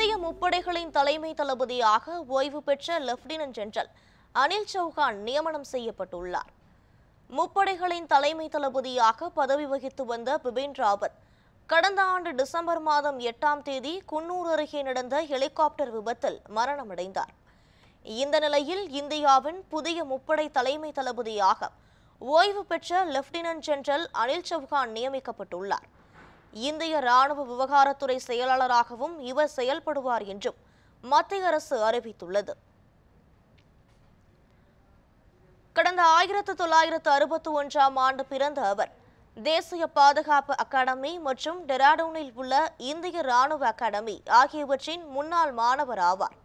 இந்திய முப்படைகளின் தலைமை தளபதியாக ஓய்வு பெற்ற லெப்டினன்ட் ஜெனரல் அனில் சௌஹான் நியமனம் செய்யப்பட்டுள்ளார். முப்படைகளின் தலைமை தளபதியாக பதவி வகித்து வந்த பிபின் ராவத் கடந்த ஆண்டு டிசம்பர் மாதம் எட்டாம் தேதி குன்னூர் அருகே நடந்த ஹெலிகாப்டர் விபத்தில் மரணமடைந்தார். இந்த நிலையில் இந்தியாவின் புதிய முப்படை தலைமை தளபதியாக ஓய்வு பெற்ற லெப்டினன்ட் ஜெனரல் அனில் சௌஹான் நியமிக்கப்பட்டுள்ளார். இந்திய ராணுவ விவகாரத்துறை செயலாளராகவும் இவர் செயல்படுவார் என்றும் மத்திய அரசு அறிவித்துள்ளது. கடந்த ஆயிரத்து தொள்ளாயிரத்து அறுபத்தி ஒன்றாம் ஆண்டு பிறந்த அவர் தேசிய பாதுகாப்பு அகாடமி மற்றும் டெராடூனில் உள்ள இந்திய ராணுவ அகாடமி ஆகியவற்றின் முன்னாள் மாணவர் ஆவார்.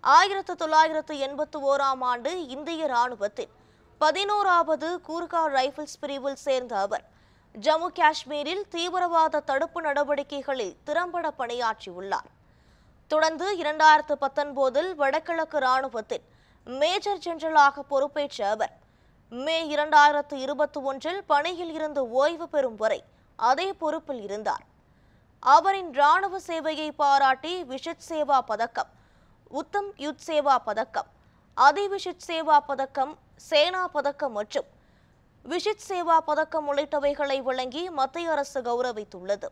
ஆயிரத்து தொள்ளாயிரத்து எண்பத்தி ஓராம் ஆண்டு இந்திய ராணுவத்தில் பதினோராவது கூர்கா ரைபிள்ஸ் பிரிவில் சேர்ந்த அவர் ஜம்மு காஷ்மீரில் தீவிரவாத தடுப்பு நடவடிக்கைகளில் திறம்பட பணியாற்றியுள்ளார். தொடர்ந்து இரண்டாயிரத்து பத்தொன்பதில் வடகிழக்கு ராணுவத்தின் மேஜர் ஜெனரலாக பொறுப்பேற்ற அவர் மே இரண்டாயிரத்து இருபத்தி ஒன்றில் பணியில் இருந்து ஓய்வு பெறும் வரை அதே பொறுப்பில் இருந்தார். அவரின் ராணுவ சேவையை பாராட்டி விஷத் சேவா பதக்கம் உத்தம் யுத் சேவா பதக்கம் அதிவிஷித் சேவா பதக்கம் சேனா பதக்கம் மற்றும் விஷித் சேவா பதக்கம் உள்ளிட்டவைகளை வழங்கி மத்திய அரசு கௌரவித்துள்ளது.